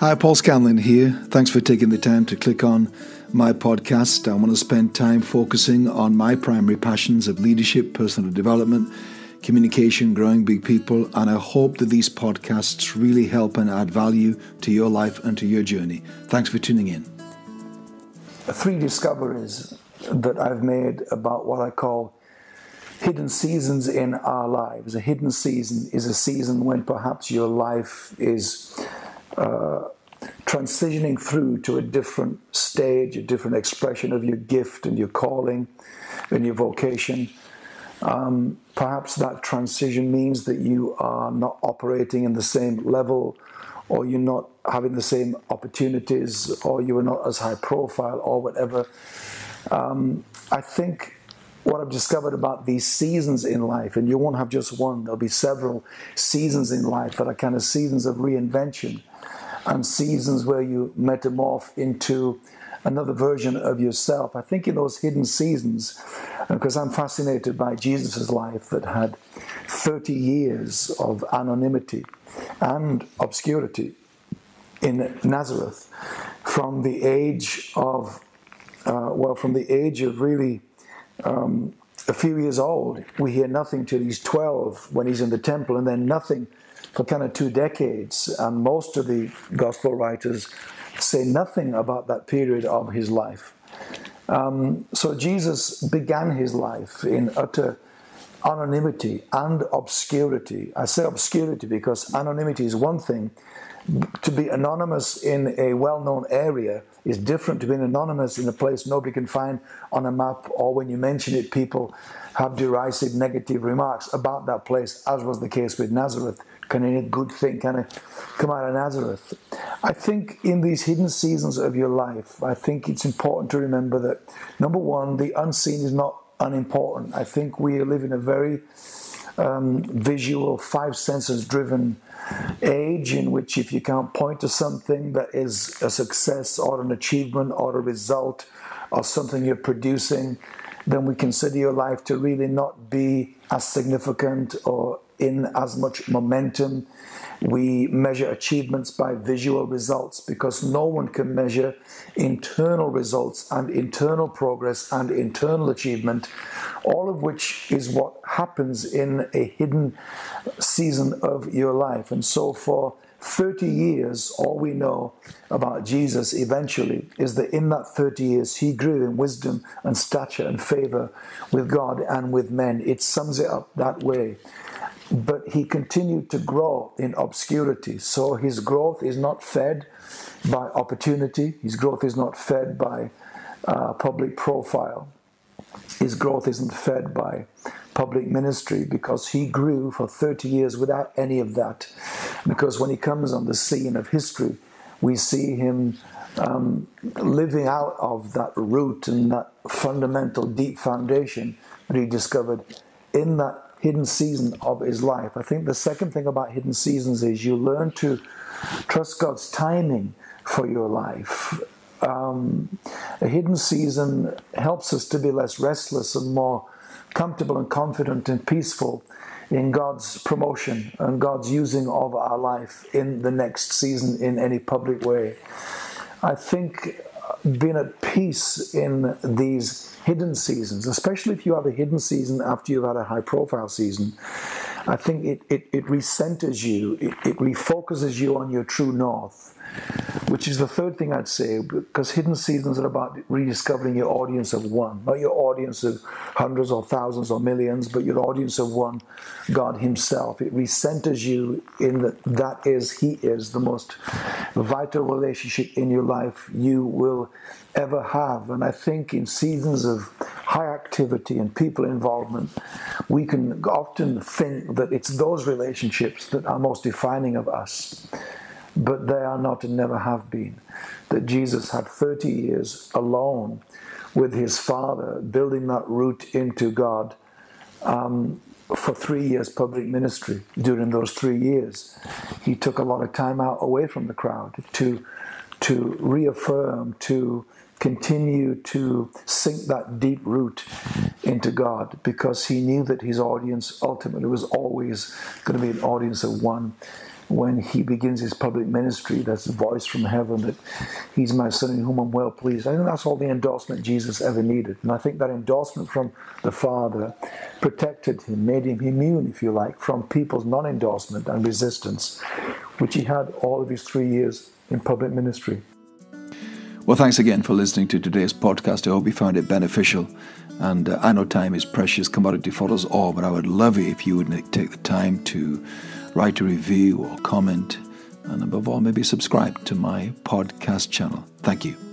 Hi, Paul Scanlon here. Thanks for taking the time to click on my podcast. I want to spend time focusing on my primary passions of leadership, personal development, communication, growing big people, and I hope that these podcasts really help and add value to your life and to your journey. Thanks for tuning in. Three discoveries that I've made about what I call hidden seasons in our lives. A hidden season is a season when perhaps your life is uh, transitioning through to a different stage, a different expression of your gift and your calling and your vocation. Um, perhaps that transition means that you are not operating in the same level, or you're not having the same opportunities, or you are not as high profile, or whatever. Um, I think what I've discovered about these seasons in life, and you won't have just one, there'll be several seasons in life that are kind of seasons of reinvention and seasons where you metamorph into another version of yourself. I think in those hidden seasons, because I'm fascinated by Jesus' life that had 30 years of anonymity and obscurity in Nazareth from the age of, uh, well, from the age of really um, a few years old. We hear nothing till he's 12 when he's in the temple, and then nothing for kind of two decades, and most of the gospel writers say nothing about that period of his life. Um, so Jesus began his life in utter anonymity and obscurity. I say obscurity because anonymity is one thing. To be anonymous in a well known area is different to being anonymous in a place nobody can find on a map, or when you mention it, people have derisive negative remarks about that place, as was the case with Nazareth. Can any good thing kind of come out of Nazareth? I think in these hidden seasons of your life, I think it's important to remember that number one, the unseen is not unimportant. I think we live in a very um, visual, five senses driven age in which if you can't point to something that is a success or an achievement or a result or something you're producing, then we consider your life to really not be as significant or in as much momentum. We measure achievements by visual results because no one can measure internal results and internal progress and internal achievement, all of which is what happens in a hidden season of your life. And so, for 30 years, all we know about Jesus eventually is that in that 30 years, he grew in wisdom and stature and favor with God and with men. It sums it up that way but he continued to grow in obscurity. So his growth is not fed by opportunity, his growth is not fed by uh, public profile, his growth isn't fed by public ministry because he grew for 30 years without any of that. Because when he comes on the scene of history, we see him um, living out of that root and that fundamental deep foundation that he discovered in that hidden season of his life. I think the second thing about hidden seasons is you learn to trust God's timing for your life. Um, a hidden season helps us to be less restless and more comfortable and confident and peaceful in God's promotion and God's using of our life in the next season in any public way. I think being at peace in these hidden seasons, especially if you have a hidden season after you've had a high profile season, I think it, it, it recenters you, it, it refocuses you on your true north which is the third thing I'd say, because hidden seasons are about rediscovering your audience of one, not your audience of hundreds or thousands or millions, but your audience of one, God Himself. It recenters you in that that is, He is the most vital relationship in your life you will ever have. And I think in seasons of high activity and people involvement, we can often think that it's those relationships that are most defining of us but they are not and never have been. That Jesus had 30 years alone with his Father, building that root into God um, for three years public ministry. During those three years, he took a lot of time out away from the crowd to, to reaffirm, to continue to sink that deep root into God because he knew that his audience ultimately was always going to be an audience of one when he begins his public ministry, that's a voice from heaven that he's my son in whom I'm well pleased. I think that's all the endorsement Jesus ever needed. And I think that endorsement from the Father protected him, made him immune, if you like, from people's non endorsement and resistance, which he had all of his three years in public ministry. Well, thanks again for listening to today's podcast. I hope you found it beneficial. And uh, I know time is precious commodity for us all, but I would love it if you would take the time to write a review or comment, and above all, maybe subscribe to my podcast channel. Thank you.